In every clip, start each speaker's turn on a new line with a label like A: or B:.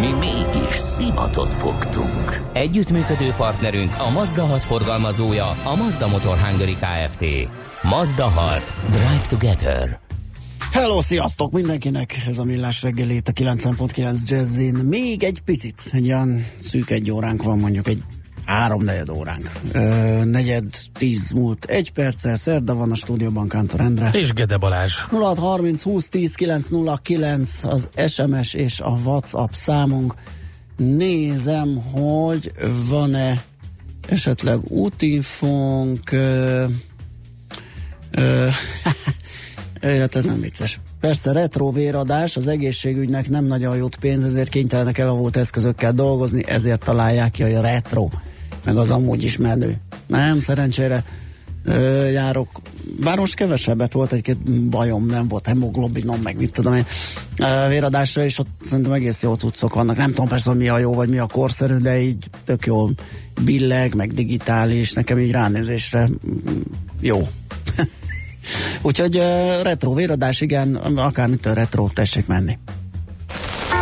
A: Mi mégis szimatot fogtunk. Együttműködő partnerünk a Mazda 6 forgalmazója, a Mazda Motor Hungary Kft. Mazda 6. Drive Together.
B: Hello, sziasztok mindenkinek! Ez a Millás reggelét a 90.9 Jazzin. Még egy picit, egy olyan szűk egy óránk van, mondjuk egy három negyed óránk. Ö, negyed tíz múlt egy perccel, szerda van a stúdióban Kántor Endre.
C: És Gede Balázs.
B: 0630 20 10 909 az SMS és a WhatsApp számunk. Nézem, hogy van-e esetleg útinfónk. Ö, ö, Élet, ez nem vicces. Persze retro véradás, az egészségügynek nem nagyon jut pénz, ezért kénytelenek elavult eszközökkel dolgozni, ezért találják ki, a retro, meg az amúgy is menő. Nem, szerencsére ö, járok, bár most kevesebbet volt, egy-két bajom nem volt, hemoglobinom, meg mit tudom én, ö, véradásra, és ott szerintem egész jó cuccok vannak. Nem tudom persze, mi a jó, vagy mi a korszerű, de így tök jó billeg, meg digitális, nekem így ránézésre mm, jó. Úgyhogy retro véradás, igen, akármitől retro, tessék menni.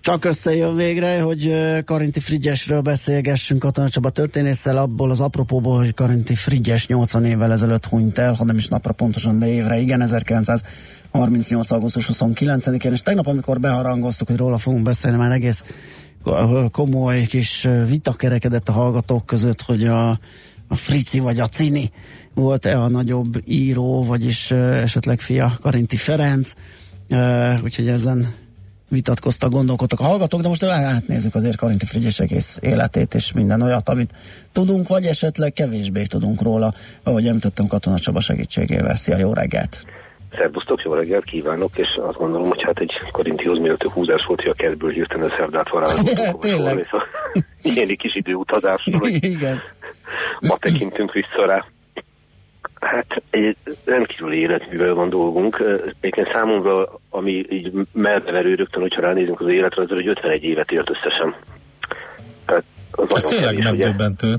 B: Csak összejön végre, hogy Karinti Frigyesről beszélgessünk Katona Csaba történésszel, abból az apropóból, hogy Karinti Frigyes 80 évvel ezelőtt hunyt el, ha is napra pontosan, de évre, igen, 1938. augusztus 29-én, és tegnap, amikor beharangoztuk, hogy róla fogunk beszélni, már egész komoly kis vita kerekedett a hallgatók között, hogy a, a Frici vagy a Cini volt-e a nagyobb író, vagyis esetleg fia Karinti Ferenc, úgyhogy ezen vitatkoztak, gondolkodtak a hallgatók, de most átnézzük azért Karinti Frigyes egész életét és minden olyat, amit tudunk, vagy esetleg kevésbé tudunk róla, ahogy említettem Katona Csaba segítségével. Szia, jó reggelt!
D: Szerbusztok, jó reggelt kívánok, és azt gondolom, hogy hát egy Korintihoz mielőtt húzás volt, hogy a kertből hirtelen a szerdát varázsoltuk.
B: Tényleg.
D: A ilyen kis időutazásról, hogy
B: Igen.
D: ma tekintünk vissza rá. Hát egy rendkívüli életművel van dolgunk. Egyébként számomra, ami így melbeverő rögtön, hogyha ránézünk az életre, az, hogy 51 évet élt összesen. Tehát az
C: Ez tényleg
D: kevés,
C: megdöbbentő.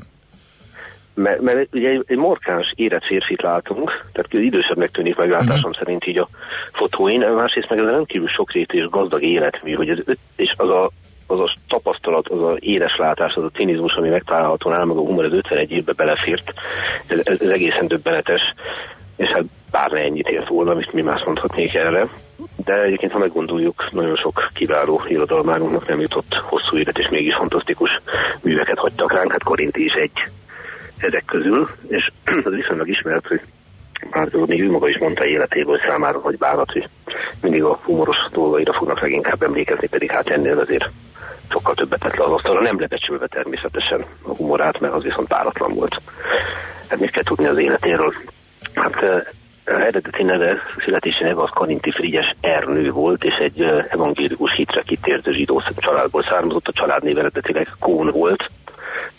D: Mert, mert ugye egy, egy markáns érett férfit látunk, tehát idősebbnek tűnik meglátásom uh-huh. szerint így a fotóin, másrészt meg ez rendkívül sokrétű és gazdag életmű, hogy ez, és az a, az a tapasztalat, az a éles látás, az a cinizmus, ami megtalálható nálam, meg a humor, az 51 évbe belefért, ez, ez, ez egészen döbbenetes, és hát bármely ennyit ért volna, amit mi más mondhatnék erre. De egyébként, ha meggondoljuk, nagyon sok kiváló irodalmárunknak nem jutott hosszú élet, és mégis fantasztikus műveket hagytak ránk, hát Korinti is egy ezek közül, és az viszonylag ismert, hogy már még ő maga is mondta életéből hogy számára, hogy bánat, hogy mindig a humoros dolgaira fognak leginkább emlékezni, pedig hát ennél azért sokkal többet tett le az asztalra, nem lebecsülve természetesen a humorát, mert az viszont páratlan volt. Hát mit kell tudni az életéről? Hát eredeti neve, születési neve az Karinti Frigyes Ernő volt, és egy evangélikus hitre kitért zsidó családból származott, a családnév eredetileg Kón volt,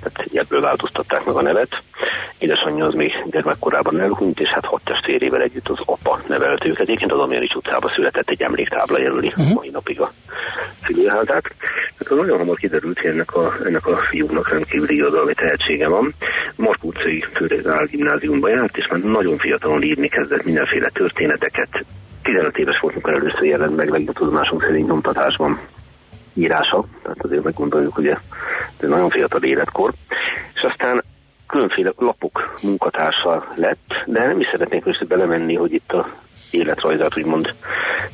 D: tehát ebből változtatták meg a nevet. Édesanyja az még gyermekkorában elhunyt, és hát hat testvérével együtt az apa nevelt őket. Egyébként az Amianics utcába született egy emléktábla jelöli uh-huh. mai napig a szülőházát. Hát az nagyon hamar kiderült, hogy ennek a, ennek a fiúnak rendkívüli irodalmi tehetsége van. Mark utcai Főrézál gimnáziumba járt, és már nagyon fiatalon írni kezdett mindenféle történeteket. 15 éves volt, amikor először jelent meg legjobb tudomásunk szerint nyomtatásban írása, tehát azért meggondoljuk, hogy nagyon fiatal életkor, és aztán különféle lapok munkatársa lett, de nem is szeretnék most belemenni, hogy itt a életrajzát úgymond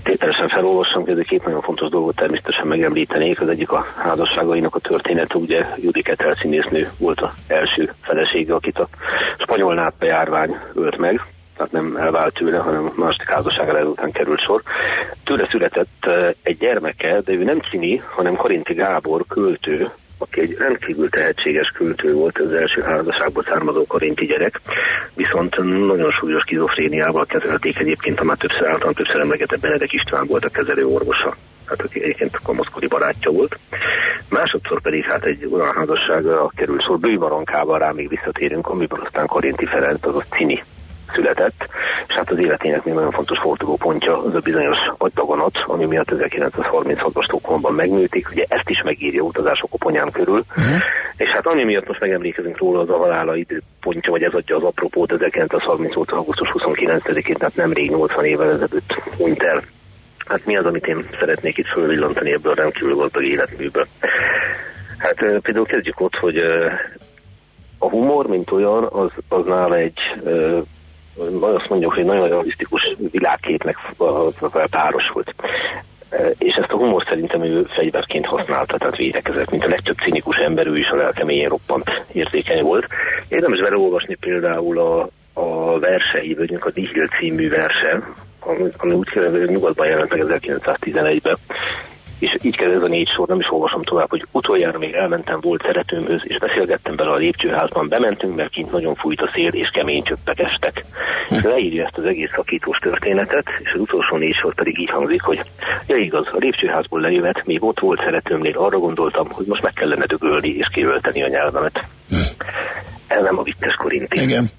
D: tételesen felolvassam, hogy két nagyon fontos dolgot természetesen megemlítenék. Az egyik a házasságainak a története, ugye Judy Kettel színésznő volt az első felesége, akit a spanyol nátpe járvány ölt meg, tehát nem elvált tőle, hanem második házasságára ezután került sor. Tőle született egy gyermeke, de ő nem Cini, hanem Karinti Gábor költő, aki egy rendkívül tehetséges költő volt, az első házasságból származó karinti gyerek, viszont nagyon súlyos kizofréniával kezelték egyébként, a már többször általán többször emlegetett Benedek István volt a kezelő orvosa hát aki egyébként kamaszkori barátja volt. Másodszor pedig hát egy olyan házasságra került szó, bővarankával rá még visszatérünk, amiből aztán Karinti Ferenc, az a Cini született, és hát az életének még nagyon fontos fordulópontja az a bizonyos agydaganat, ami miatt 1936-ban Stockholmban megnőtik, ugye ezt is megírja utazások Koponyán körül, uh-huh. és hát ami miatt most megemlékezünk róla, az a halála időpontja, vagy ez adja az apropót 1938. augusztus 29-én, tehát nemrég 80 évvel ezelőtt hunyt el. Hát mi az, amit én szeretnék itt fölvillantani ebből a rendkívül gazdag életműből? Hát például kezdjük ott, hogy a humor, mint olyan, az, az nála egy azt mondjuk, hogy nagyon realisztikus világképnek párosult. És ezt a humor szerintem ő fegyverként használta, tehát védekezett, mint a legtöbb cinikus ember, ő is a lelkeményén roppant érzékeny volt. Érdemes vele olvasni például a, a versei, vagy a Nihil című verse, ami, ami úgy kérdez, nyugatban jelent meg 1911-ben, és így kezd ez a négy sor, nem is olvasom tovább, hogy utoljára még elmentem volt szeretőmhöz, és beszélgettem bele a lépcsőházban, bementünk, mert kint nagyon fújt a szél, és kemény csöppek estek. És leírja ezt az egész szakítós történetet, és az utolsó négy sor pedig így hangzik, hogy ja igaz, a lépcsőházból lejövet, még ott volt szeretőmnél, arra gondoltam, hogy most meg kellene dögölni és kiölteni a nyelvemet. Ez nem a vittes korinti.
B: Igen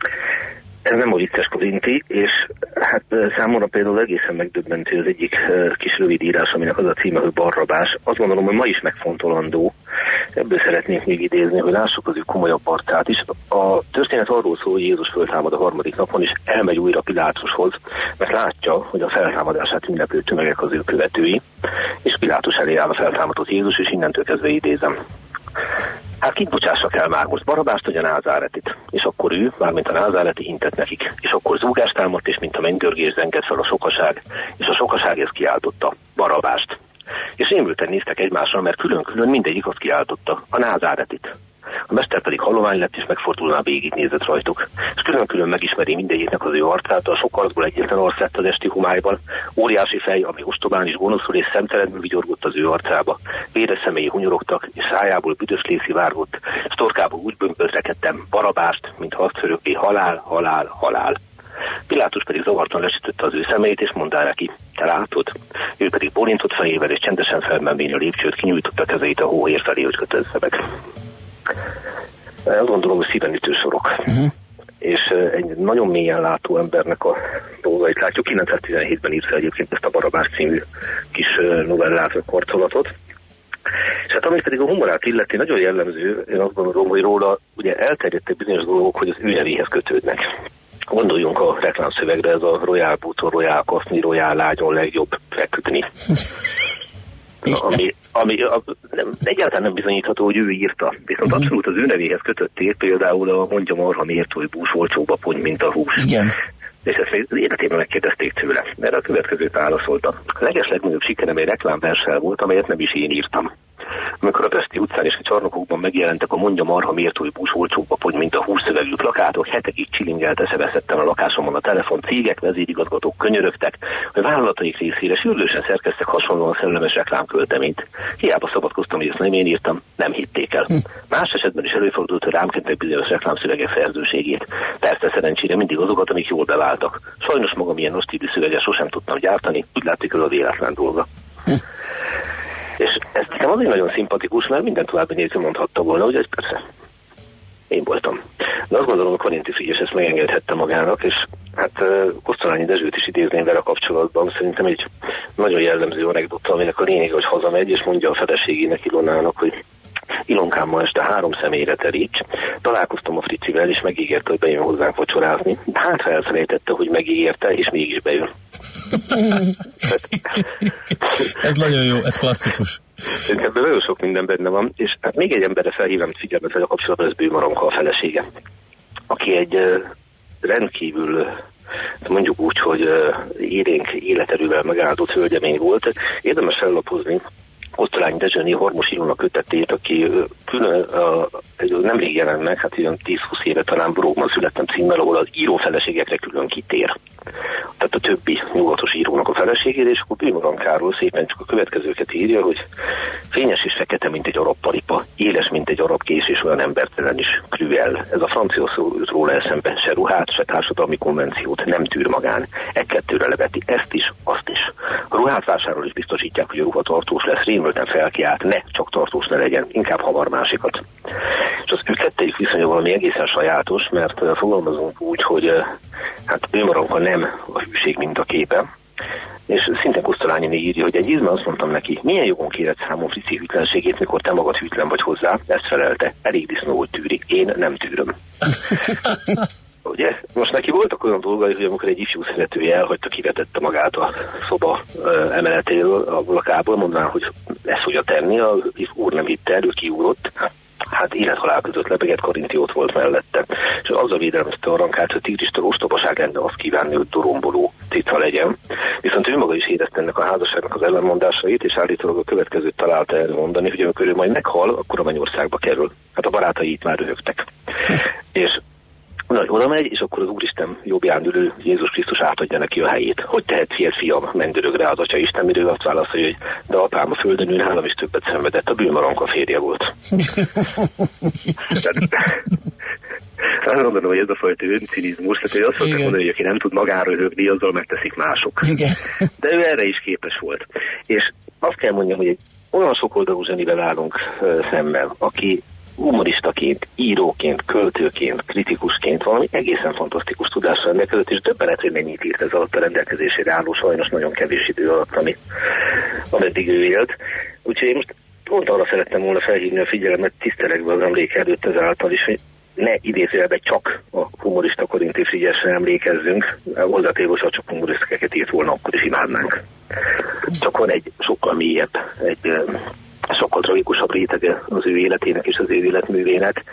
D: ez nem a vicces Korinti, és hát számomra például egészen megdöbbentő az egyik kis rövid írás, aminek az a címe, hogy Barrabás. Azt gondolom, hogy ma is megfontolandó. Ebből szeretnék még idézni, hogy lássuk az ő komolyabb arcát is. A történet arról szól, hogy Jézus föltámad a harmadik napon, és elmegy újra Pilátushoz, mert látja, hogy a feltámadását ünneplő tömegek az ő követői, és Pilátus elé áll a feltámadott Jézus, és innentől kezdve idézem. Hát kit bocsássak el már most Barabást, vagy a Názáretit? És akkor ő, mármint a Názáreti intett nekik. És akkor zúgást támadt, és mint a mennydörgés zengett fel a sokaság, és a sokaság ezt kiáltotta, Barabást. És émülten néztek egymásra, mert külön-külön mindegyik azt kiáltotta, a Názáretit. A mester pedig halovány lett, és megfordulna végig nézett rajtuk. És külön-külön megismeri mindegyiknek az ő arcát, a sok arcból egyetlen arc lett az esti humályban. Óriási fej, ami ostobán is gonoszul és szemtelenül vigyorgott az ő arcába. Véres szemei hunyorogtak, és szájából büdös lészi várgott, és torkából úgy bömpöltekedtem barabást, mint harcförökké halál, halál, halál. Pilátus pedig zavartan lesütötte az ő szemét, és mondta neki, te látod? Ő pedig bolintott fejével, és csendesen felmenvén a lépcsőt, kinyújtotta kezeit a hóér felé, hogy kötözze meg. Azt gondolom, hogy szíven ütő sorok. Uh-huh. És egy nagyon mélyen látó embernek a dolgait látjuk. 1917-ben írt fel egyébként ezt a Barabás című kis novellát, vagy korcolatot. És hát amit pedig a humorát illeti, nagyon jellemző, én azt gondolom, hogy róla ugye elterjedtek bizonyos dolgok, hogy az ő nevéhez kötődnek. Gondoljunk a reklámszövegre, ez a Royal Bútor, Royal Koszni, Royal Lágyon legjobb feküdni. ami, ami a, nem, egyáltalán nem bizonyítható, hogy ő írta. Viszont uh-huh. abszolút az ő nevéhez kötötték például a mondja marha miért, hogy bús olcsóbb pont, mint a hús.
B: Igen.
D: És ezt még életében megkérdezték tőle, mert a következőt válaszolta. A leges legnagyobb sikerem egy reklámversel volt, amelyet nem is én írtam. Amikor a Pesti utcán és a csarnokokban megjelentek a mondja marha miért új busz olcsóbb mint a húszszövegű plakátok, hetekig csilingelt eszeveszettem a lakásomon a telefon, cégek, vezérigazgatók könyörögtek, hogy vállalataik részére sürgősen szerkeztek hasonlóan szellemes reklámkölteményt. Hiába szabadkoztam, hogy ezt nem én írtam, nem hitték el. Hm. Más esetben is előfordult, hogy rám bizonyos reklámszövegek szerzőségét. Persze szerencsére mindig azokat, amik jól beváltak. Sajnos magam ilyen stílű szöveget sosem tudtam gyártani, úgy látszik, hogy a véletlen dolga. Hm. És ez nekem azért nagyon szimpatikus, mert minden további néző mondhatta volna, hogy ez persze én voltam. De azt gondolom, hogy Karinti Frigyes ezt megengedhette magának, és hát Kosztolányi Dezsőt is idézném vele kapcsolatban. Szerintem egy nagyon jellemző anekdota, aminek a lényeg, hogy hazamegy, és mondja a feleségének Ilonának, hogy Ilonkám ma este három személyre teríts. Találkoztam a Fricivel, és megígérte, hogy bejön hozzánk vacsorázni. Hát elfelejtette, hogy megígérte, és mégis bejön.
C: ez nagyon jó, ez klasszikus.
D: Szerintem nagyon sok minden benne van, és hát még egy emberre felhívem figyelmet, hogy a kapcsolatban ez Bőmaronka a felesége, aki egy rendkívül mondjuk úgy, hogy érénk életerővel megáldott hölgyemény volt. Érdemes fellapozni, Kosztolányi Dezsőni Hormos írónak kötetét, aki külön, a, nemrég jelent meg, hát ilyen 10-20 éve talán Borókban születtem címmel, ahol az író feleségekre külön kitér. Tehát a többi nyugatos írónak a feleségére, és akkor Bőmagan Károly szépen csak a következőket írja, hogy fényes és fekete, mint egy arab paripa, éles, mint egy arab kész, és olyan embertelen is krüel. Ez a francia szó róla eszembe se ruhát, se társadalmi konvenciót nem tűr magán. E kettőre leveti ezt is, azt is. A ruhát vásárol is biztosítják, hogy a ruha tartós lesz, rémülten felkiált, ne csak tartós ne legyen, inkább havar másikat. És az ő kettejük viszonya valami egészen sajátos, mert fogalmazunk úgy, hogy hát ő nem a hűség mint a képe, és szinte Kosztolányi írja, hogy egy ízben azt mondtam neki, milyen jogon kéred számon Frici hűtlenségét, mikor te magad hűtlen vagy hozzá, ezt felelte, elég disznó, hogy tűri, én nem tűröm. Ugye? Most neki voltak olyan dolgai, hogy amikor egy ifjú szeretője elhagyta, kivetette magát a szoba emeletéről, a lakából, mondanám, hogy ezt fogja tenni, a úr nem hitte el, ő kiúrott, hát élethalál között lebegett Korintiót volt mellette. És azzal védelmezte a rankát, hogy Tigristől ostobaság lenne azt kívánni, hogy doromboló cica legyen. Viszont ő maga is érezte ennek a házasságnak az ellenmondásait, és állítólag a következőt találta erre mondani, hogy amikor ő majd meghal, akkor a mennyországba kerül. Hát a barátai itt már röhögtek. és nagy oda megy, és akkor az Úristen jobbján ülő Jézus Krisztus átadja neki a helyét. Hogy tehet fiam, mendörög rá az Atya Isten, mire azt válaszolja, hogy de apám a földön ül, nálam is többet szenvedett, a bűnmaranka férje volt. Azt gondolom, hogy ez a fajta öncinizmus, tehát hogy azt mondta mondani, hogy aki nem tud magára rögni, azzal megteszik mások.
B: Igen.
D: De ő erre is képes volt. És azt kell mondjam, hogy egy olyan sokoldalú zsenivel állunk szemben, aki humoristaként, íróként, költőként, kritikusként valami egészen fantasztikus tudással rendelkezett, és döbbenet, hogy mennyit írt ez alatt a rendelkezésére álló, sajnos nagyon kevés idő alatt, ami, ameddig ő élt. Úgyhogy én most pont arra szerettem volna felhívni a figyelmet tisztelekbe az emlék előtt ezáltal is, hogy ne idézőjelben csak a humorista Korinti Frigyesre emlékezzünk, hozzátéve, ha csak humorisztikeket írt volna, akkor is imádnánk. Csak van egy sokkal mélyebb, egy sokkal tragikusabb rétege az ő életének és az ő életművének.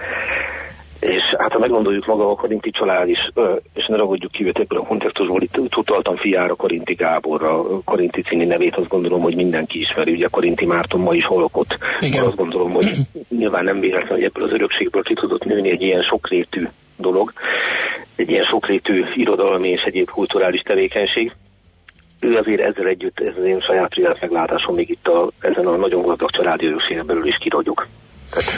D: És hát ha meggondoljuk maga a Korinti család is, és ne ragadjuk ki őt ebből a kontextusból, itt utaltam fiára Korinti Gáborra, Korinti című nevét azt gondolom, hogy mindenki ismeri, ugye Korinti Márton ma is holokott. Igen. Azt gondolom, hogy nyilván nem véletlen, hogy ebből az örökségből ki tudott nőni egy ilyen sokrétű dolog, egy ilyen sokrétű irodalmi és egyéb kulturális tevékenység ő azért ezzel együtt, ez az én saját meglátásom még itt a, ezen a nagyon gazdag családi örökségen belül is kiragyog. Tehát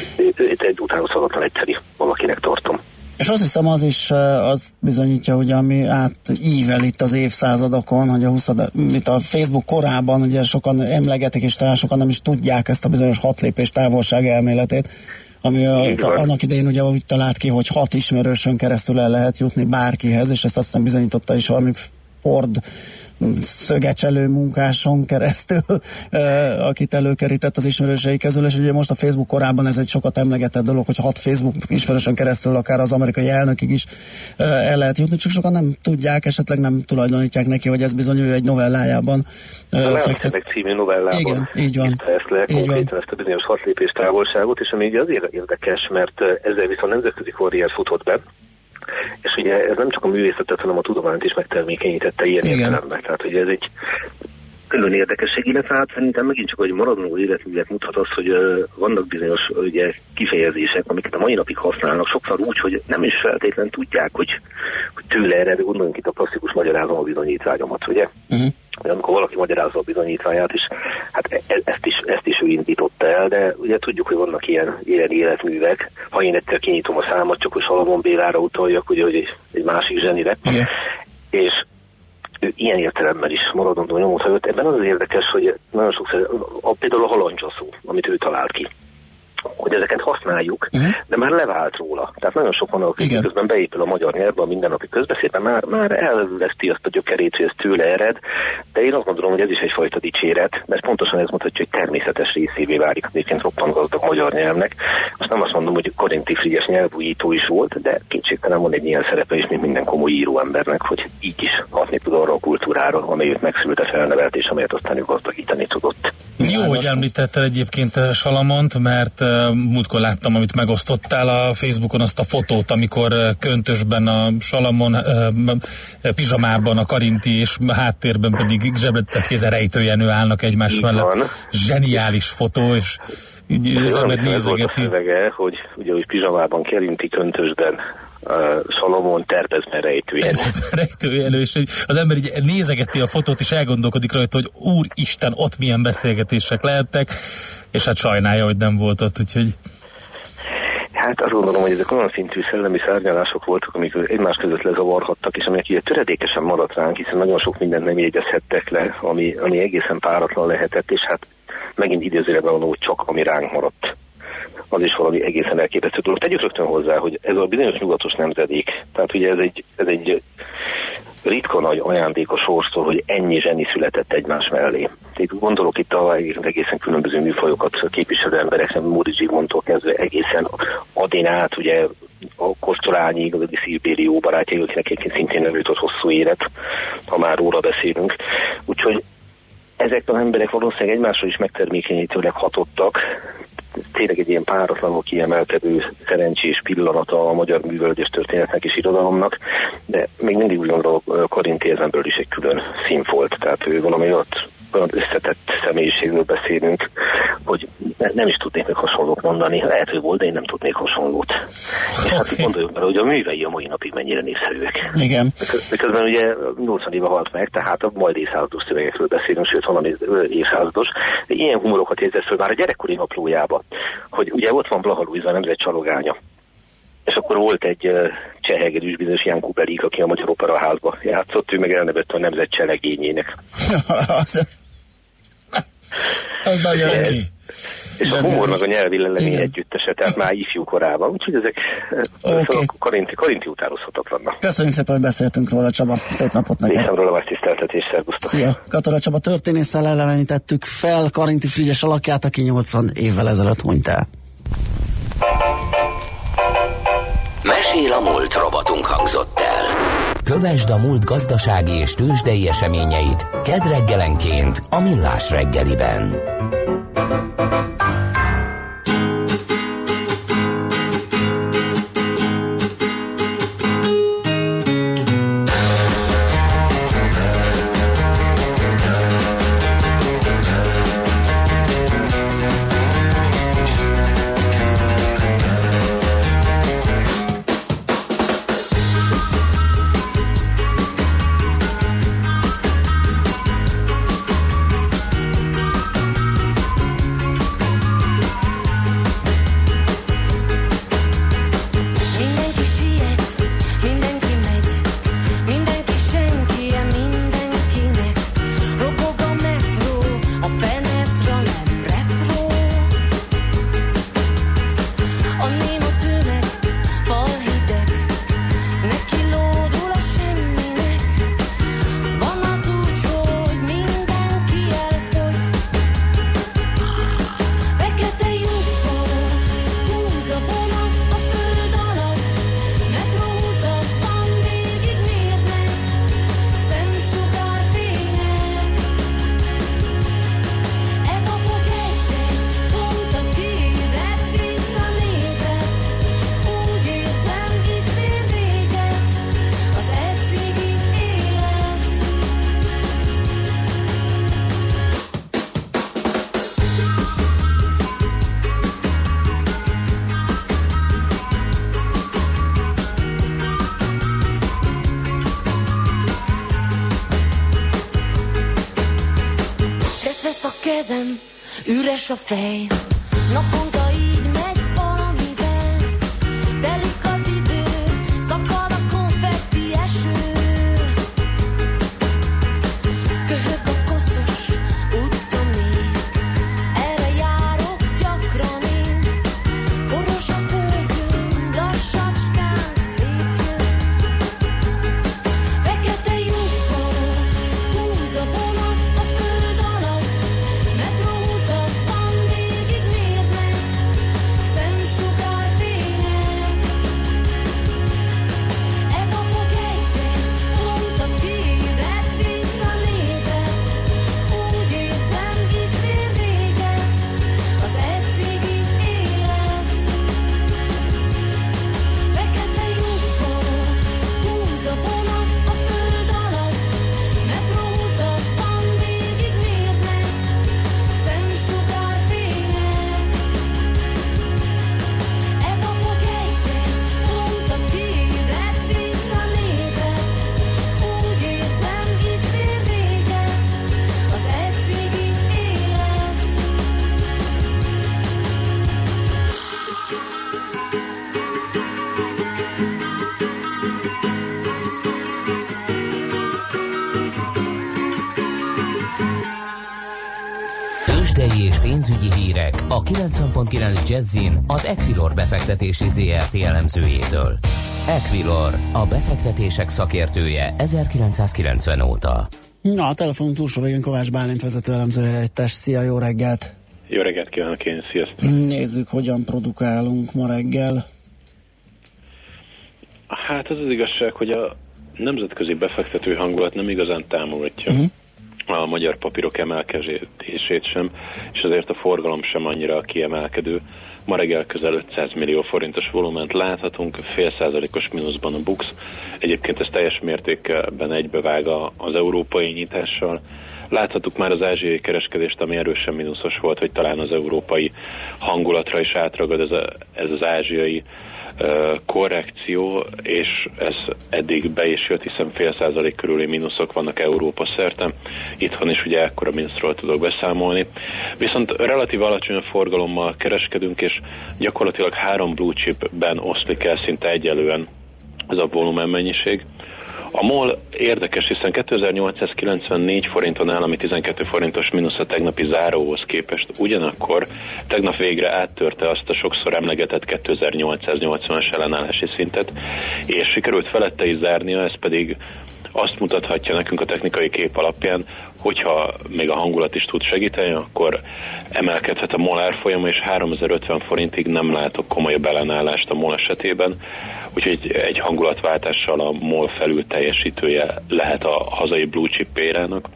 D: itt egy utánozhatatlan egyszerű valakinek tartom.
B: És azt hiszem az is az bizonyítja, hogy ami átível itt az évszázadokon, hogy a 20 mint a Facebook korában ugye sokan emlegetik, és talán sokan nem is tudják ezt a bizonyos hat lépés távolság elméletét, ami a, annak idején ugye úgy talált ki, hogy hat ismerősön keresztül el lehet jutni bárkihez, és ezt azt hiszem bizonyította is valami Ford szögecselő munkáson keresztül, akit előkerített az ismerősei közül, és ugye most a Facebook korábban ez egy sokat emlegetett dolog, hogy hat Facebook ismerősön keresztül akár az amerikai elnökig is el lehet jutni, csak sokan nem tudják, esetleg nem tulajdonítják neki, hogy ez bizony ő egy novellájában
D: fektet. című novellában
B: Igen, így van.
D: ezt le, így van. ezt a bizonyos hat lépés távolságot, és ami ugye azért érdekes, mert ezzel viszont nemzetközi karrier futott be, és ugye ez nem csak a művészetet, hanem a tudományt is megtermékenyítette ilyen értelemben. Tehát ugye ez egy külön érdekesség, illetve hát szerintem megint csak, hogy maradó életművet mutat az, hogy uh, vannak bizonyos ugye, kifejezések, amiket a mai napig használnak, sokszor úgy, hogy nem is feltétlen tudják, hogy, hogy tőle ered, gondoljunk itt a klasszikus magyarázom a bizonyítványomat, ugye? Uh-huh. Amikor valaki magyarázza a bizonyítványát, és hát e, e, ezt is, ezt is ő indította el, de ugye tudjuk, hogy vannak ilyen, ilyen életművek. Ha én egyszer kinyitom a számat, csak hogy Salamon Bélára utaljak, ugye, hogy egy, egy másik zsenire. Uh-huh. És ilyen értelemben is maradandó nyomot hagyott. Ebben az, az érdekes, hogy nagyon sokszor, a, például a halancsaszó, amit ő talált ki hogy ezeket használjuk, uh-huh. de már levált róla. Tehát nagyon sok van, aki Igen. közben beépül a magyar nyelvbe a mindennapi közbeszédben, már, már elveszti azt a gyökerét, hogy ez tőle ered, de én azt gondolom, hogy ez is egyfajta dicséret, mert pontosan ez mutatja, hogy természetes részévé válik egyébként roppant gazdag magyar nyelvnek. Azt nem azt mondom, hogy Korinti Frigyes nyelvújító is volt, de kétségtelen van egy ilyen szerepe is, mint minden komoly író embernek, hogy így is hatni tud arra a kultúrára, amelyet megszülte felnevelt, és amelyet aztán ő gazdagítani tudott.
C: Jó, hogy említetted egyébként Salamont, mert uh, múltkor láttam, amit megosztottál a Facebookon azt a fotót, amikor uh, köntösben a Salamon uh, pizsamában a Karinti és háttérben pedig zsebletett kéze rejtőjenő állnak egymás mellett. Zseniális fotó, és így az ember nézegeti.
D: Szövege, hogy ugye úgy pizsamában Karinti köntösben Salomon tervezme rejtőjelő.
C: Tervezme rejtőjelő, és az ember így nézegeti a fotót, és elgondolkodik rajta, hogy úristen, ott milyen beszélgetések lehettek, és hát sajnálja, hogy nem volt ott, úgyhogy...
D: Hát azt gondolom, hogy ezek olyan szintű szellemi szárnyalások voltak, amik egymás között lezavarhattak, és amelyek ilyen töredékesen maradt ránk, hiszen nagyon sok mindent nem jegyezhettek le, ami, ami egészen páratlan lehetett, és hát megint idézőjelben van, hogy csak ami ránk maradt az is valami egészen elképesztő dolog. Tegyük rögtön hozzá, hogy ez a bizonyos nyugatos nemzedék, tehát ugye ez egy, ez egy ritka nagy ajándék a sorstól, hogy ennyi zseni született egymás mellé. Itt gondolok itt a egészen különböző műfajokat képviselő emberek, Módi Zsigmondtól kezdve egészen Adinát, ugye a Kostolányi, az a Szilbérió barátja, akinek egyébként szintén előtt hosszú élet, ha már róla beszélünk. Úgyhogy ezek az emberek valószínűleg egymásról is megtermékenyítőleg hatottak, tényleg egy ilyen páratlanul kiemelkedő szerencsés pillanata a magyar művölgyes történetnek és irodalomnak, de még mindig úgy gondolom, Karinti ezenből is egy külön színfolt, tehát ő valami ott olyan összetett személyiségről beszélünk, hogy ne, nem is tudnék meg hasonlót mondani. Lehet, hogy volt, de én nem tudnék hasonlót. És hát gondoljuk bele, hogy a művei a mai napig mennyire népszerűek.
B: Igen.
D: Miközben ugye 80 éve halt meg, tehát a majd évszázados szövegekről beszélünk, sőt valami évszázados. Ilyen humorokat érzett föl már a gyerekkori naplójába, hogy ugye ott van Blaha Luisa, nemzet csalogánya és akkor volt egy uh, csehegedűs bizonyos Jan Kubelik, aki a Magyar Operaházba játszott, ő meg elnevette a nemzet cselegényének.
C: Az nagyon ki.
D: És a humor meg a nyelvi lelemény együttese, tehát már ifjú korában. Úgyhogy ezek okay. szóval karinti, karinti utánozhatatlannak.
B: Köszönjük szépen, hogy beszéltünk róla, Csaba. Szép napot neked.
D: Részemről a vás tiszteltetés, szervusztok.
B: Szia. Katara Csaba történésszel elevenítettük fel Karinti Frigyes alakját, aki 80 évvel ezelőtt hunyt el.
A: Mesél a múlt robotunk hangzott el. Kövesd a múlt gazdasági és tőzsdei eseményeit kedd reggelenként a Millás reggeliben.
E: Üres
A: a 90.9 Jazzin az Equilor befektetési ZRT elemzőjétől. Equilor, a befektetések szakértője 1990 óta.
B: Na, a telefonunk túlsó végén Kovács Bálint vezető elemző helyettes. Szia, jó reggelt!
F: Jó reggelt kívánok én, sziasztok!
B: Nézzük, hogyan produkálunk ma reggel.
F: Hát az az igazság, hogy a nemzetközi befektető hangulat nem igazán támogatja uh-huh. A magyar papírok emelkedését sem, és azért a forgalom sem annyira kiemelkedő. Ma reggel közel 500 millió forintos volument láthatunk, fél százalékos mínuszban a BUX. Egyébként ez teljes mértékben egybevág az európai nyitással. Láthattuk már az ázsiai kereskedést, ami erősen mínuszos volt, hogy talán az európai hangulatra is átragad ez, a, ez az ázsiai korrekció, és ez eddig be is jött, hiszen fél százalék körüli mínuszok vannak Európa szerte. Itthon is ugye ekkora mínuszról tudok beszámolni. Viszont relatív alacsony forgalommal kereskedünk, és gyakorlatilag három blue chipben oszlik el szinte egyelően ez a volumen mennyiség. A MOL érdekes, hiszen 2894 forinton áll, ami 12 forintos mínusz a tegnapi záróhoz képest. Ugyanakkor tegnap végre áttörte azt a sokszor emlegetett 2880-as ellenállási szintet, és sikerült felette is zárnia, ez pedig azt mutathatja nekünk a technikai kép alapján, hogyha még a hangulat is tud segíteni, akkor emelkedhet a MOL árfolyama, és 3050 forintig nem látok komolyabb ellenállást a MOL esetében, úgyhogy egy hangulatváltással a MOL felül teljesítője lehet a hazai blue chip pérának.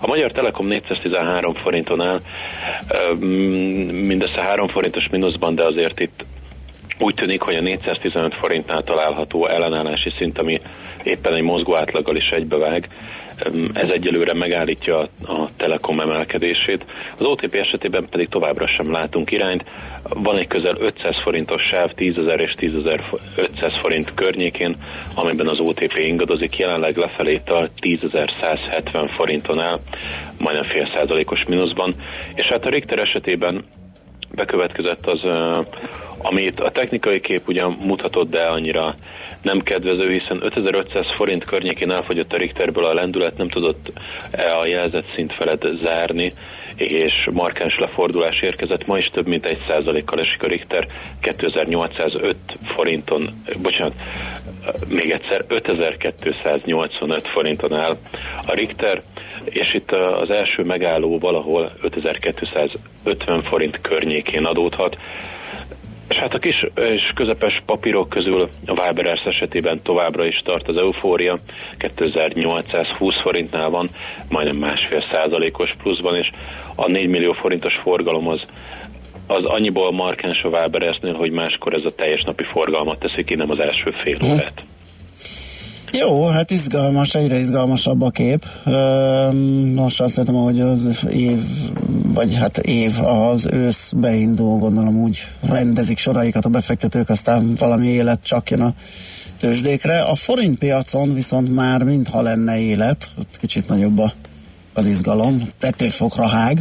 F: A Magyar Telekom 413 forinton áll, mindössze 3 forintos mínuszban, de azért itt úgy tűnik, hogy a 415 forintnál található ellenállási szint, ami éppen egy mozgó átlaggal is egybevág, ez egyelőre megállítja a Telekom emelkedését. Az OTP esetében pedig továbbra sem látunk irányt. Van egy közel 500 forintos sáv, 10.000 és 10.500 forint környékén, amiben az OTP ingadozik, jelenleg lefelé a 10.170 forinton áll, majdnem fél százalékos mínuszban. És hát a Richter esetében bekövetkezett az, amit a technikai kép ugyan mutatott, de annyira nem kedvező, hiszen 5500 forint környékén elfogyott a Richterből a lendület, nem tudott a jelzett szint felett zárni, és markáns lefordulás érkezett. Ma is több mint egy százalékkal esik a Richter, 2805 forinton, bocsánat, még egyszer, 5285 forinton áll a Richter, és itt az első megálló valahol 5250 forint környékén adódhat. És hát a kis és közepes papírok közül a Waberers esetében továbbra is tart az eufória, 2820 forintnál van, majdnem másfél százalékos pluszban, és a 4 millió forintos forgalom az az annyiból markáns a Waberersnél, hogy máskor ez a teljes napi forgalmat teszi ki, nem az első fél mhm. órát.
B: Jó, hát izgalmas, egyre izgalmasabb a kép. Most azt hiszem, hogy az év, vagy hát év, az ősz beindul, gondolom úgy rendezik soraikat a befektetők, aztán valami élet csak jön a tőzsdékre. A forint piacon viszont már mintha lenne élet, kicsit nagyobb a, az izgalom, tetőfokra hág.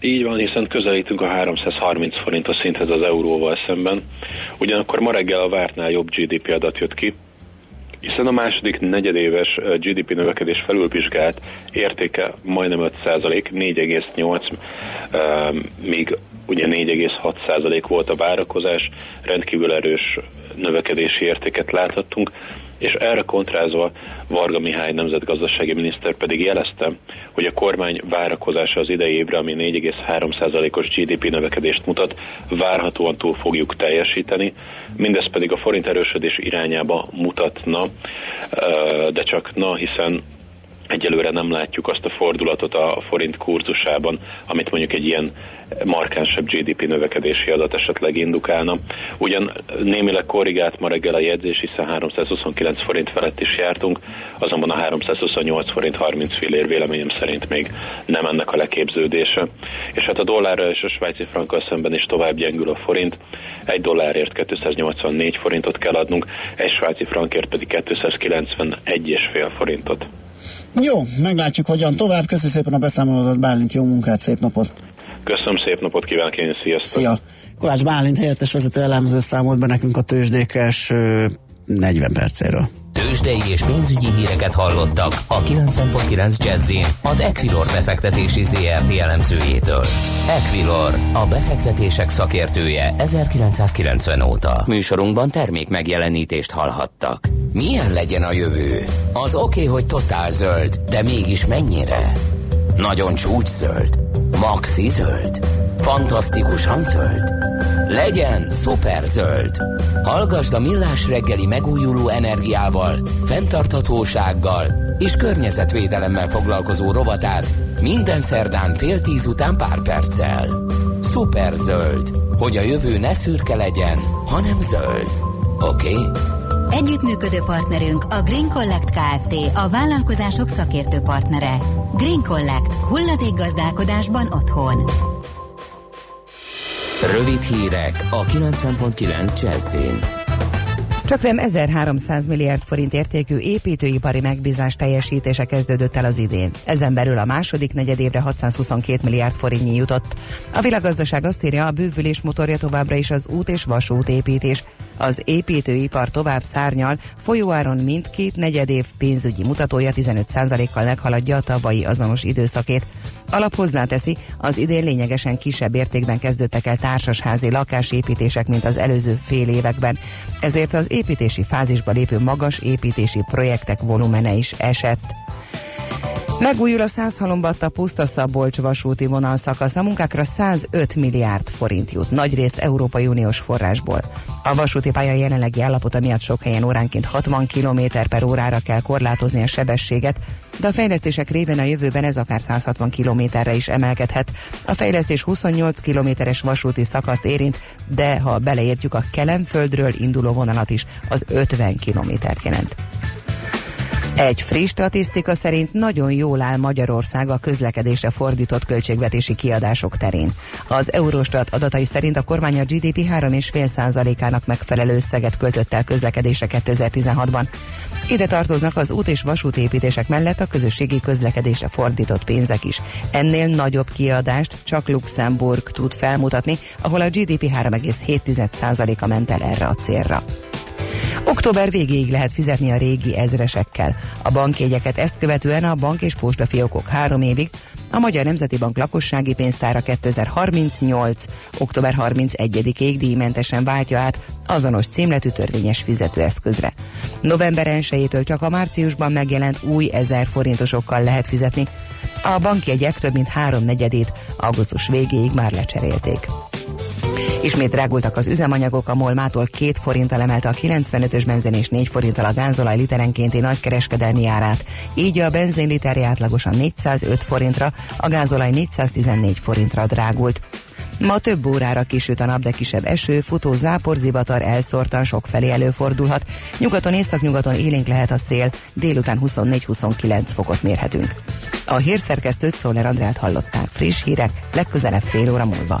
F: Így van, hiszen közelítünk a 330 forintos szinthez az euróval szemben. Ugyanakkor ma reggel a vártnál jobb GDP adat jött ki, hiszen a második negyedéves GDP növekedés felülvizsgált értéke majdnem 5% 4,8, míg ugye 4,6% volt a várakozás, rendkívül erős növekedési értéket láthattunk, és erre kontrázva Varga Mihály nemzetgazdasági miniszter pedig jelezte, hogy a kormány várakozása az idei évre, ami 4,3%-os GDP növekedést mutat, várhatóan túl fogjuk teljesíteni, mindez pedig a forint erősödés irányába mutatna, de csak na, hiszen egyelőre nem látjuk azt a fordulatot a forint kurzusában, amit mondjuk egy ilyen markánsabb GDP növekedési adat esetleg indukálna. Ugyan némileg korrigált ma reggel a jegyzés, hiszen 329 forint felett is jártunk, azonban a 328 forint 30 fillér véleményem szerint még nem ennek a leképződése. És hát a dollárra és a svájci frankkal szemben is tovább gyengül a forint. Egy dollárért 284 forintot kell adnunk, egy svájci frankért pedig 291,5 forintot.
B: Jó, meglátjuk hogyan tovább. Köszönöm szépen a beszámolódat, Bálint, jó munkát, szép napot!
F: Köszönöm, szép napot kívánok én, sziasztok!
B: Szia! Kovács Bálint helyettes vezető elemző számolt be nekünk a tőzsdékes 40 percéről.
A: Tőzsdei és pénzügyi híreket hallottak a 90.9 jazz az Equilor befektetési ZRT elemzőjétől. Equilor, a befektetések szakértője 1990 óta. Műsorunkban termék megjelenítést hallhattak. Milyen legyen a jövő? Az oké, okay, hogy totál zöld, de mégis mennyire? Nagyon csúcs zöld? Maxi zöld? Fantasztikusan zöld? Legyen szuper zöld! Hallgasd a Millás reggeli megújuló energiával, fenntarthatósággal és környezetvédelemmel foglalkozó rovatát minden szerdán fél tíz után pár perccel. Szuper zöld, hogy a jövő ne szürke legyen, hanem zöld. Oké? Okay?
G: Együttműködő partnerünk a Green Collect Kft. A vállalkozások szakértő partnere. Green Collect. Hulladék gazdálkodásban otthon.
A: Rövid hírek a 90.9 Jazzin.
H: Csak nem 1300 milliárd forint értékű építőipari megbízás teljesítése kezdődött el az idén. Ezen belül a második negyedévre 622 milliárd forintnyi jutott. A világgazdaság azt írja, a bővülés motorja továbbra is az út és vasút építés. Az építőipar tovább szárnyal, folyóáron mindkét negyedév pénzügyi mutatója 15%-kal meghaladja a tavalyi azonos időszakét. Alap hozzáteszi, az idén lényegesen kisebb értékben kezdődtek el társasházi lakásépítések, mint az előző fél években. Ezért az építési fázisba lépő magas építési projektek volumene is esett. Megújul a Százhalombatta puszta Szabolcs vasúti vonal szakasz. A munkákra 105 milliárd forint jut, nagyrészt Európai Uniós forrásból. A vasúti pálya jelenlegi állapota miatt sok helyen óránként 60 km per órára kell korlátozni a sebességet, de a fejlesztések révén a jövőben ez akár 160 kilométerre is emelkedhet. A fejlesztés 28 kilométeres vasúti szakaszt érint, de ha beleértjük a Kelemföldről induló vonalat is, az 50 kilométert jelent. Egy friss statisztika szerint nagyon jól áll Magyarország a közlekedésre fordított költségvetési kiadások terén. Az Eurostat adatai szerint a kormány a GDP 3,5%-ának megfelelő összeget költött el közlekedésre 2016-ban. Ide tartoznak az út és vasútépítések mellett a közösségi közlekedésre fordított pénzek is. Ennél nagyobb kiadást csak Luxemburg tud felmutatni, ahol a GDP 3,7%-a ment el erre a célra. Október végéig lehet fizetni a régi ezresekkel. A bankjegyeket ezt követően a bank és postafiókok három évig, a Magyar Nemzeti Bank lakossági pénztára 2038. október 31-ig díjmentesen váltja át azonos címletű törvényes fizetőeszközre. November 1 csak a márciusban megjelent új 1000 forintosokkal lehet fizetni. A bankjegyek több mint háromnegyedét augusztus végéig már lecserélték. Ismét drágultak az üzemanyagok, a MOL mától 2 forinttal emelte a 95-ös benzin és 4 forinttal a gázolaj literenkénti nagykereskedelmi árát. Így a benzin literje átlagosan 405 forintra, a gázolaj 414 forintra drágult. Ma több órára kisüt a nap, de kisebb eső, futó zápor, zivatar elszórtan sok felé előfordulhat. Nyugaton, északnyugaton élénk lehet a szél, délután 24-29 fokot mérhetünk. A hírszerkesztőt Szóler Andrát hallották. Friss hírek, legközelebb fél óra múlva.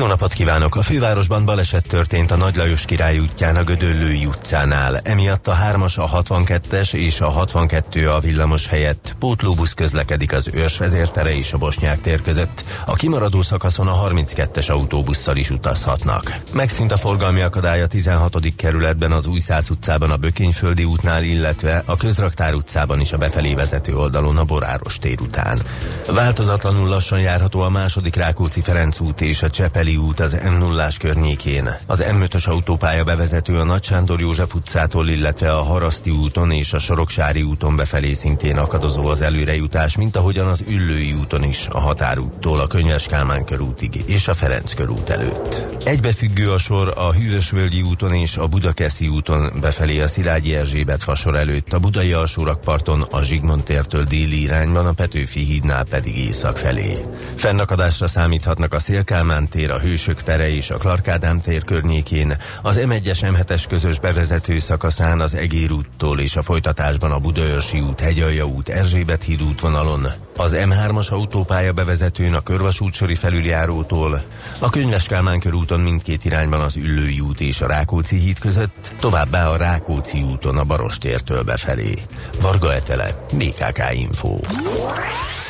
I: jó napot kívánok! A fővárosban baleset történt a Nagy Lajos király útján a Gödöllői utcánál. Emiatt a 3-as, a 62-es és a 62 a villamos helyett pótlóbusz közlekedik az Őrs vezértere és a Bosnyák tér között. A kimaradó szakaszon a 32-es autóbusszal is utazhatnak. Megszűnt a forgalmi akadály a 16. kerületben az Újszász utcában a Bökényföldi útnál, illetve a Közraktár utcában is a befelé vezető oldalon a Boráros tér után. Változatlanul lassan járható a második Rákóczi Ferenc út és a Csepeli Déli út az m 0 környékén. Az M5-ös autópálya bevezető a Nagy Sándor József utcától, illetve a Haraszti úton és a Soroksári úton befelé szintén akadozó az előrejutás, mint ahogyan az Üllői úton is, a Határúttól a Könyves Kálmán körútig és a Ferenc körút előtt. Egybefüggő a sor a Hűvösvölgyi úton és a Budakeszi úton befelé a Szilágyi Erzsébet fasor előtt, a Budai alsórakparton a Zsigmond tértől déli irányban, a Petőfi hídnál pedig észak felé. Fennakadásra számíthatnak a Szélkálmán tér, a Hősök tere és a Klarkádám tér környékén, az M1-es M7-es közös bevezető szakaszán az Egér úttól és a folytatásban a Budaörsi út, Hegyalja út, Erzsébet híd útvonalon, az M3-as autópálya bevezetőn a Körvasútsori felüljárótól, a Könyves Kálmán körúton mindkét irányban az Üllői út és a Rákóczi híd között, továbbá a Rákóczi úton a Barostértől befelé. Varga Etele, BKK Info.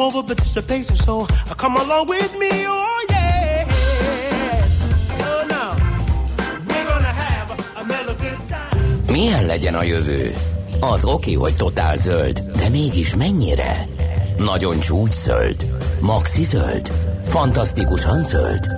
J: Over participation, so come along with me, oh a.
A: Milyen legyen a jövő? Az oké, hogy totál zöld, de mégis mennyire? Nagyon csúcs zöld? Maxi zöld? Fantasztikusan zöld?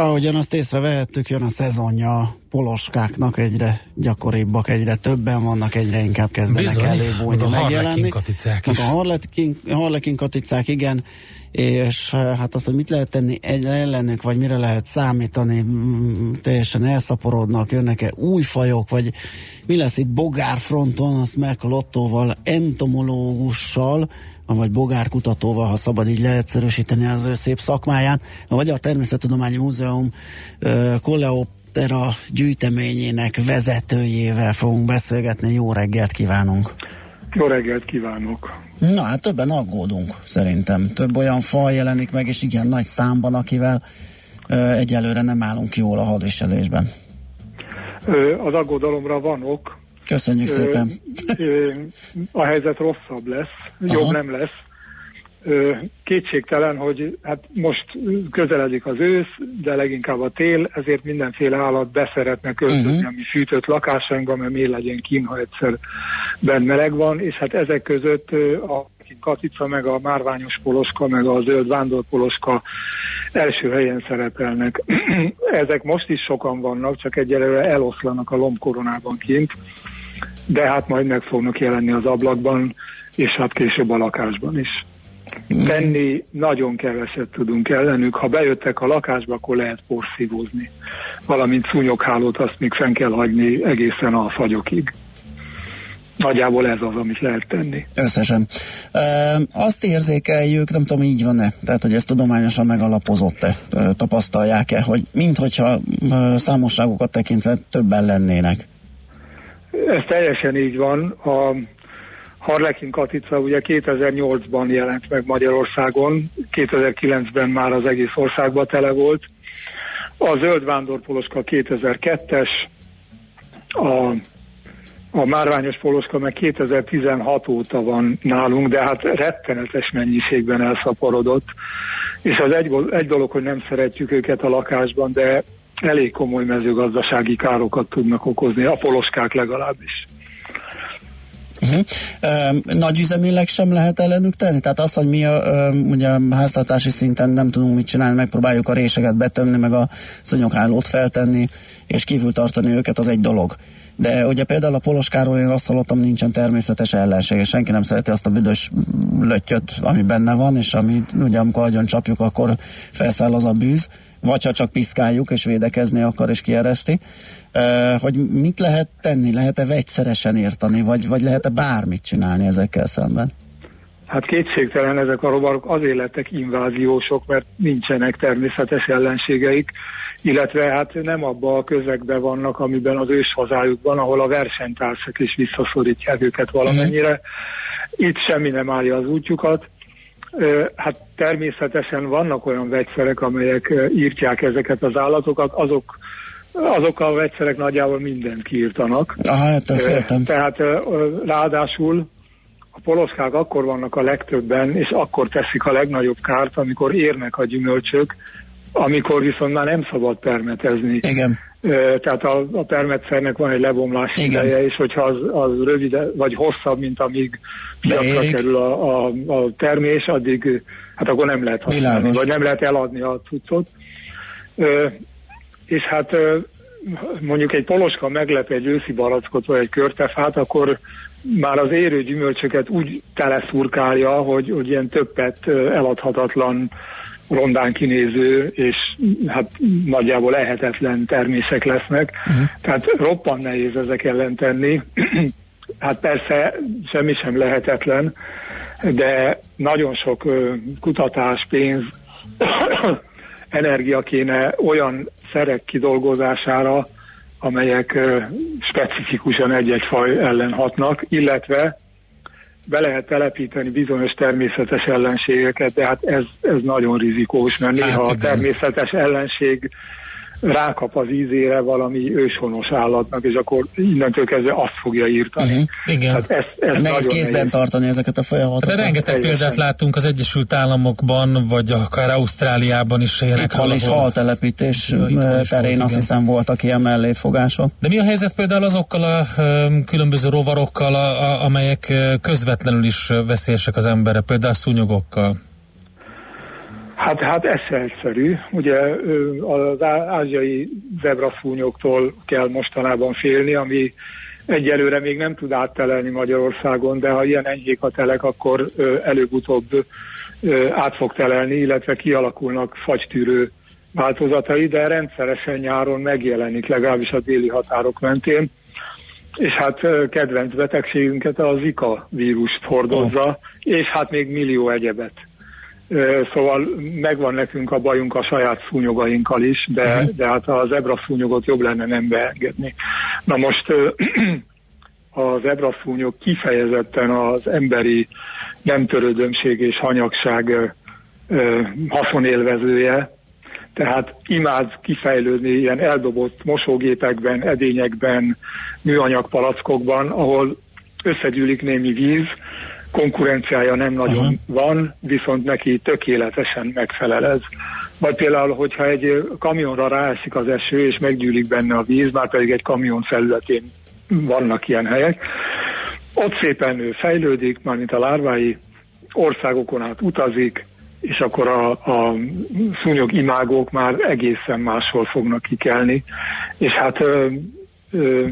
B: Ahogyan azt észrevehettük, jön a szezonja poloskáknak, egyre gyakoribbak, egyre többen vannak, egyre inkább kezdenek
C: Bizony,
B: előbújni,
C: a
B: megjelenni.
C: katicák
B: is. A harlekin, harlekin katicák, igen, és eh, hát azt, hogy mit lehet tenni ellenük, vagy mire lehet számítani, teljesen elszaporodnak, jönnek-e új fajok, vagy mi lesz itt bogárfronton, azt meg Lottóval, entomológussal, vagy bogárkutatóval, ha szabad így leegyszerűsíteni az ő szép szakmáját. A Magyar Természettudományi Múzeum Koleoptera gyűjteményének vezetőjével fogunk beszélgetni. Jó reggelt kívánunk!
K: Jó reggelt kívánok!
B: Na hát többen aggódunk szerintem. Több olyan faj jelenik meg, és igen nagy számban, akivel egyelőre nem állunk jól a hadviselésben.
K: Az aggodalomra van ok.
B: Köszönjük szépen.
K: Ö, a helyzet rosszabb lesz, jobb Aha. nem lesz. Ö, kétségtelen, hogy hát most közeledik az ősz, de leginkább a tél, ezért mindenféle állat beszeretne költözni uh-huh. a mi fűtött lakásainkba, mert miért legyen kín, ha egyszer benne meleg van, és hát ezek között a katica, meg a márványos poloska, meg a zöld vándorpoloska első helyen szerepelnek. Ezek most is sokan vannak, csak egyelőre eloszlanak a lombkoronában kint, de hát majd meg fognak jelenni az ablakban, és hát később a lakásban is. Tenni nagyon keveset tudunk ellenük. Ha bejöttek a lakásba, akkor lehet porszívózni. Valamint szúnyoghálót azt még fenn kell hagyni egészen a fagyokig. Nagyjából ez az, amit lehet tenni.
B: Összesen. E, azt érzékeljük, nem tudom, így van-e, tehát hogy ez tudományosan megalapozott-e, tapasztalják-e, hogy minthogyha számosságokat tekintve többen lennének?
K: Ez teljesen így van. A Harlekin Katica ugye 2008-ban jelent meg Magyarországon, 2009-ben már az egész országban tele volt. A Zöld Vándorpoloska 2002-es, a, a Márványos Poloska meg 2016 óta van nálunk, de hát rettenetes mennyiségben elszaporodott. És az egy, egy dolog, hogy nem szeretjük őket a lakásban, de elég komoly mezőgazdasági károkat tudnak okozni, a poloskák legalábbis.
B: Uh-huh. Nagy üzemileg sem lehet ellenük tenni? Tehát az, hogy mi a, ugye háztartási szinten nem tudunk mit csinálni, megpróbáljuk a réseket betömni, meg a szonyoghálót feltenni, és kívül tartani őket, az egy dolog. De ugye például a poloskáról én azt hallottam, nincsen természetes ellenség, és senki nem szereti azt a büdös lötyöt, ami benne van, és ami ugye amikor agyon csapjuk, akkor felszáll az a bűz, vagy ha csak piszkáljuk, és védekezni akar, és kiereszti. Hogy mit lehet tenni? Lehet-e vegyszeresen írtani, vagy, vagy lehet-e bármit csinálni ezekkel szemben?
K: Hát kétségtelen ezek a rovarok azért lettek inváziósok, mert nincsenek természetes ellenségeik, illetve hát nem abba a közegben vannak, amiben az ős hazájukban, ahol a versenytársak is visszaszorítják őket valamennyire. Itt semmi nem állja az útjukat. Hát természetesen vannak olyan vegyszerek, amelyek írtják ezeket az állatokat, azok azok a vegyszerek nagyjából mindent kiírtanak.
B: Aha, hát
K: Tehát ráadásul a poloszkák akkor vannak a legtöbben, és akkor teszik a legnagyobb kárt, amikor érnek a gyümölcsök, amikor viszont már nem szabad permetezni.
B: Igen.
K: Tehát a, a permetszernek van egy lebomlási ideje, és hogyha az, az rövid, vagy hosszabb, mint amíg piacra kerül a, a, a termés, addig hát akkor nem lehet használni, Világos. vagy nem lehet eladni a cuccot. És hát mondjuk egy poloska meglep egy őszi barackot, vagy egy körtefát, akkor már az érő gyümölcsöket úgy teleszurkálja, hogy, hogy ilyen többet eladhatatlan rondán kinéző, és hát nagyjából lehetetlen termések lesznek. Uh-huh. Tehát roppan nehéz ezek ellen tenni. hát persze semmi sem lehetetlen, de nagyon sok kutatás, pénz, energia kéne olyan szerek kidolgozására, amelyek specifikusan egy-egy faj ellen hatnak, illetve be lehet telepíteni bizonyos természetes ellenségeket, de hát ez, ez nagyon rizikós, mert néha hát, a természetes ellenség rákap az ízére valami őshonos állatnak, és akkor innentől kezdve azt fogja írtani. Uh-huh.
C: Igen. Hát
B: ez, ez nehéz kézben nehéz. tartani ezeket a folyamatokat.
C: De rengeteg Teljesen. példát látunk az Egyesült Államokban, vagy akár Ausztráliában is
B: élnek. Itt is haltelepítés terén azt hiszem voltak ilyen melléfogások.
C: De mi a helyzet például azokkal a különböző rovarokkal, a, a, amelyek közvetlenül is veszélyesek az emberre, például szúnyogokkal?
K: Hát, hát ez se egyszerű. Ugye az ázsiai zebrafúnyoktól kell mostanában félni, ami egyelőre még nem tud áttelelni Magyarországon, de ha ilyen enyhék a telek, akkor előbb-utóbb át fog telelni, illetve kialakulnak fagytűrő változatai, de rendszeresen nyáron megjelenik, legalábbis a déli határok mentén. És hát kedvenc betegségünket a Zika vírust hordozza, oh. és hát még millió egyebet. Szóval megvan nekünk a bajunk a saját szúnyogainkkal is, de, uh-huh. de hát a zebra szúnyogot jobb lenne nem beengedni. Na most a zebra szúnyog kifejezetten az emberi nem törődömség és hanyagság haszonélvezője, tehát imád kifejlődni ilyen eldobott mosógépekben, edényekben, műanyag palackokban, ahol összegyűlik némi víz, konkurenciája nem nagyon Aha. van, viszont neki tökéletesen megfelel ez. Vagy például, hogyha egy kamionra ráesik az eső, és meggyűlik benne a víz, már pedig egy kamion felületén vannak ilyen helyek, ott szépen ő fejlődik, mármint a lárvái, országokon át utazik, és akkor a, a szúnyog imágók már egészen máshol fognak kikelni, és hát ö, ö,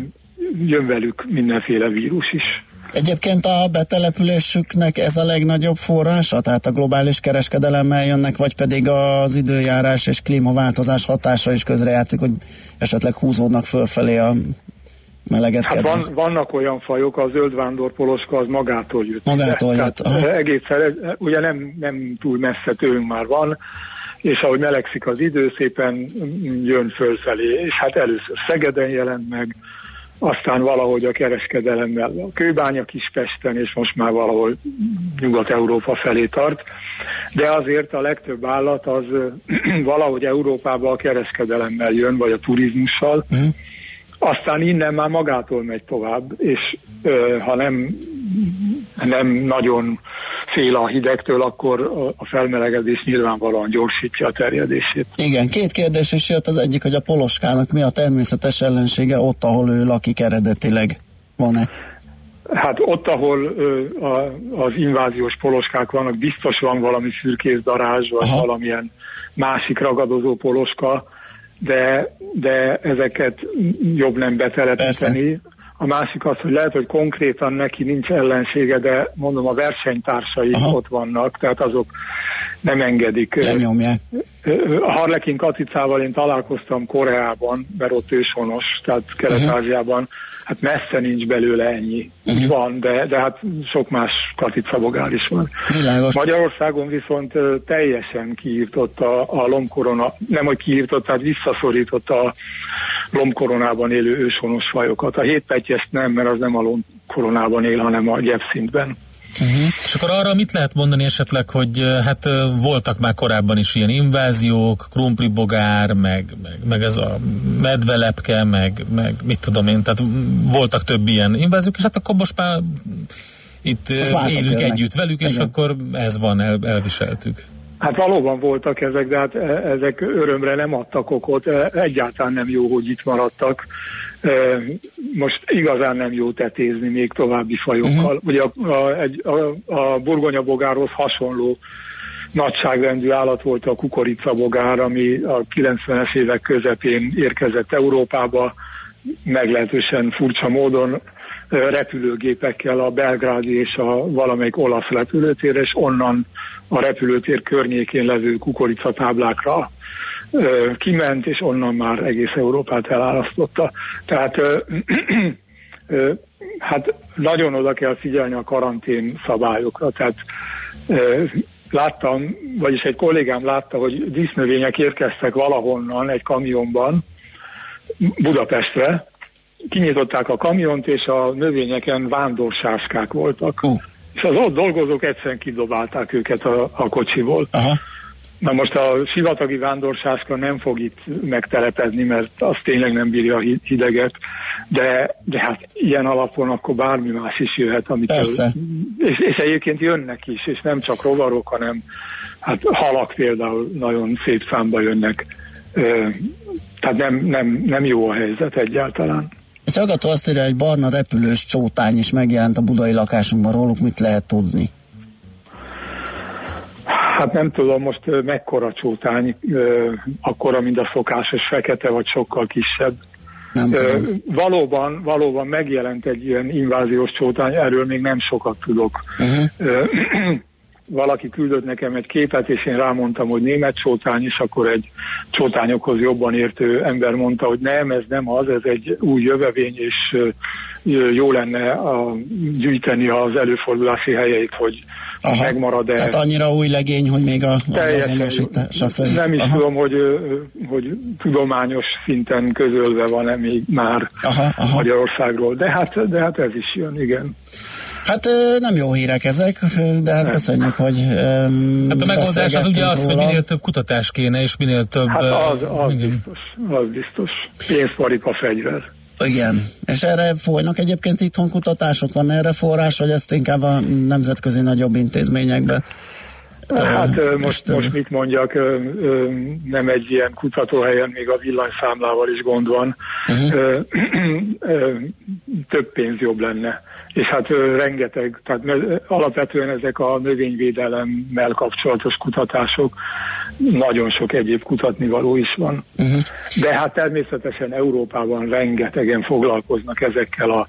K: jön velük mindenféle vírus is.
B: Egyébként a betelepülésüknek ez a legnagyobb forrása, tehát a globális kereskedelemmel jönnek, vagy pedig az időjárás és klímaváltozás hatása is közrejátszik, hogy esetleg húzódnak fölfelé a meleget
K: hát van, vannak olyan fajok, a zöldvándor poloska az magától jött.
B: Magától jött.
K: Egészen, ugye nem, nem túl messze tőlünk már van, és ahogy melegszik az idő, szépen jön fölfelé, és hát először Szegeden jelent meg, aztán valahogy a kereskedelemmel a kőbánya Kispesten, és most már valahol Nyugat-Európa felé tart. De azért a legtöbb állat az valahogy Európába a kereskedelemmel jön, vagy a turizmussal. Mm. Aztán innen már magától megy tovább, és ha nem, nem nagyon fél a hidegtől, akkor a felmelegedés nyilvánvalóan gyorsítja a terjedését.
B: Igen, két kérdés is jött. Az egyik, hogy a poloskának mi a természetes ellensége ott, ahol ő lakik eredetileg? Van-e?
K: Hát ott, ahol ö, a, az inváziós poloskák vannak, biztos van valami fürkészdarázs, vagy Aha. valamilyen másik ragadozó poloska, de, de ezeket jobb nem betelepíteni. Persze. A másik az, hogy lehet, hogy konkrétan neki nincs ellensége, de mondom, a versenytársai Aha. ott vannak, tehát azok nem engedik.
B: Lenyomják.
K: A Harlekin Katicával én találkoztam Koreában, mert ott őshonos, tehát Kelet-Ázsiában. Uh-huh hát messze nincs belőle ennyi. Uh-huh. Van, de, de hát sok más katicabogál is van. Világos. Magyarországon viszont teljesen kiírtott a, a lomkorona, nem hogy kiírtott, tehát visszaszorított a lomkoronában élő őshonos fajokat. A hétpetyest nem, mert az nem a lomkoronában él, hanem a gyepszintben.
C: Uh-huh. És akkor arra mit lehet mondani esetleg, hogy hát voltak már korábban is ilyen inváziók, krumplibogár, meg, meg, meg ez a medvelepke, meg, meg mit tudom én, tehát voltak több ilyen inváziók, és hát akkor most már itt élünk együtt velük, és Igen. akkor ez van, el, elviseltük.
K: Hát valóban voltak ezek, de hát e, ezek örömre nem adtak okot, e, egyáltalán nem jó, hogy itt maradtak. E, most igazán nem jó tetézni még további fajokkal. Uh-huh. Ugye a, a, a, a burgonyabogárhoz hasonló nagyságrendű állat volt a kukoricabogár, ami a 90-es évek közepén érkezett Európába, meglehetősen furcsa módon repülőgépekkel a belgrádi és a valamelyik olasz repülőtér, és onnan a repülőtér környékén levő kukoricatáblákra kiment, és onnan már egész Európát elárasztotta. Tehát hát nagyon oda kell figyelni a karantén szabályokra. Tehát láttam, vagyis egy kollégám látta, hogy dísznövények érkeztek valahonnan egy kamionban Budapestre, kinyitották a kamiont, és a növényeken vándorsáskák voltak. Uh. És az ott dolgozók egyszerűen kidobálták őket a, a kocsiból. Aha. Na most a sivatagi vándorsáska nem fog itt megtelepedni, mert az tényleg nem bírja a hideget, de, de hát ilyen alapon akkor bármi más is jöhet, amit
B: Persze.
K: és, és egyébként jönnek is, és nem csak rovarok, hanem hát halak például nagyon szép számba jönnek. Tehát nem, nem, nem jó a helyzet egyáltalán.
B: Egy hallgató azt írja, hogy barna repülős csótány is megjelent a budai lakásunkban, róluk mit lehet tudni?
K: Hát nem tudom most mekkora csótány, akkora, mint a szokásos fekete, vagy sokkal kisebb.
B: Nem tudom.
K: Valóban, valóban megjelent egy ilyen inváziós csótány, erről még nem sokat tudok. Uh-huh. Valaki küldött nekem egy képet, és én rámondtam, hogy német csótány, és akkor egy csótányokhoz jobban értő ember mondta, hogy nem, ez nem az, ez egy új jövevény, és jó lenne a, gyűjteni az előfordulási helyeit, hogy Aha. megmarad-e.
B: Tehát annyira új legény, hogy még a, az azonosítása
K: fel. Nem is aha. tudom, hogy, hogy tudományos szinten közölve van-e még már aha, aha. Magyarországról, de hát, de hát ez is jön, igen.
B: Hát nem jó hírek ezek, de hát köszönjük, hogy
C: Hát a megoldás az ugye az, róla. hogy minél több kutatás kéne, és minél több... Hát
K: az, az biztos, az biztos. Pénzparika fegyver.
B: Igen, és erre folynak egyébként itthon kutatások? Van erre forrás, vagy ezt inkább a nemzetközi nagyobb intézményekbe?
K: Hát most, most mit mondjak, nem egy ilyen kutatóhelyen még a villanyszámlával is gond van. Uh-huh. Több pénz jobb lenne és hát rengeteg, tehát alapvetően ezek a növényvédelemmel kapcsolatos kutatások, nagyon sok egyéb kutatnivaló is van. Uh-huh. De hát természetesen Európában rengetegen foglalkoznak ezekkel a,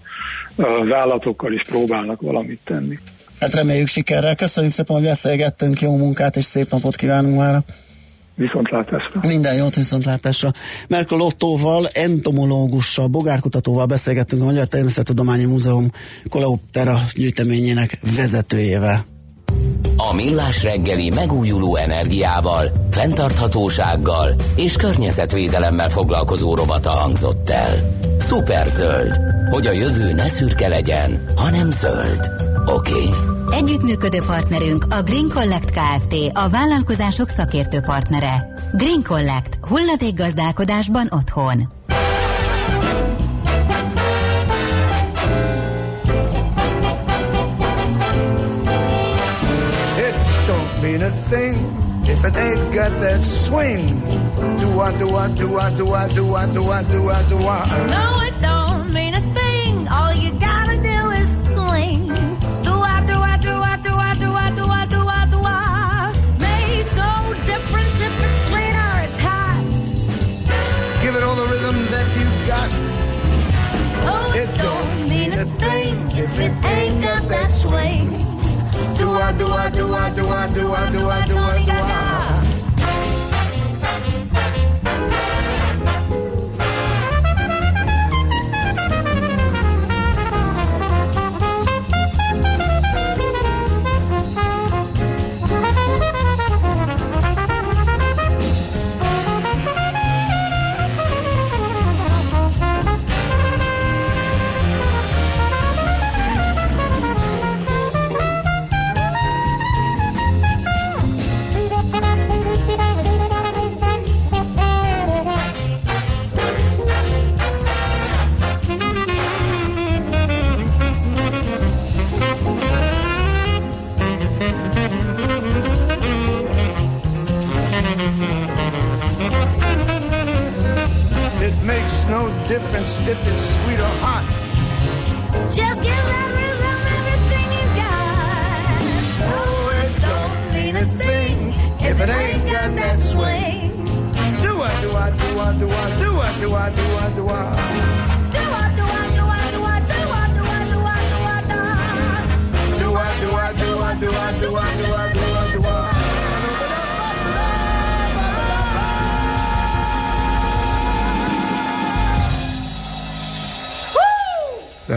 K: az állatokkal, és próbálnak valamit tenni.
B: Hát reméljük sikerrel. Köszönjük szépen, hogy beszélgettünk, jó munkát és szép napot kívánunk már.
K: Viszontlátásra.
B: Minden jót viszontlátásra. Merkel Ottóval, entomológussal, bogárkutatóval beszélgettünk a Magyar Természettudományi Múzeum Koleoptera gyűjteményének vezetőjével.
A: A Millás reggeli megújuló energiával, fenntarthatósággal és környezetvédelemmel foglalkozó robata hangzott el. Szuperzöld, hogy a jövő ne szürke legyen, hanem zöld. Oké? Okay?
G: Együttműködő partnerünk a Green Collect Kft. a vállalkozások szakértő partnere. Green Collect. Hulladék gazdálkodásban otthon.
J: It don't mean a thing if it ain't got that swing. Do I do I do I do I do I do I do I do I?
E: No, it don't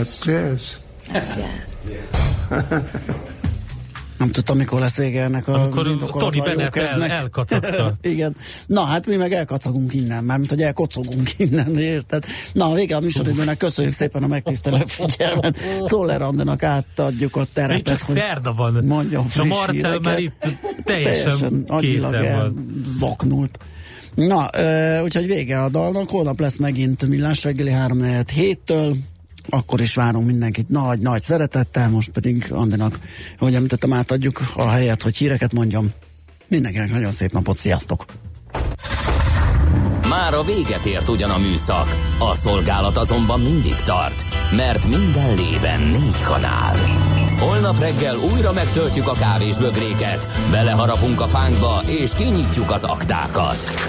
J: That's jazz.
E: That's jazz.
B: Nem tudtam, mikor lesz vége ennek a
C: Amikor Tony Bennett el, elkacagta.
B: Igen. Na, hát mi meg elkacagunk innen, mármint, hogy elkocogunk innen, érted? Na, vége a műsoridőnek, köszönjük szépen a megtisztelő figyelmet. Czoller Andenak átadjuk a
C: Még
B: terepet.
C: csak szerda van,
B: Mondjon
C: és a Marcel már itt teljesen
B: agyilag
C: készen van.
B: elzoknult. Na, ö, úgyhogy vége a dalnak, holnap lesz megint millás reggeli 3 héttől, akkor is várunk mindenkit nagy-nagy szeretettel, most pedig Andinak, ahogy említettem, átadjuk a helyet, hogy híreket mondjam. Mindenkinek nagyon szép napot, sziasztok!
A: Már a véget ért ugyan a műszak, a szolgálat azonban mindig tart, mert minden lében négy kanál. Holnap reggel újra megtöltjük a kávés bögréket, beleharapunk a fánkba és kinyitjuk az aktákat.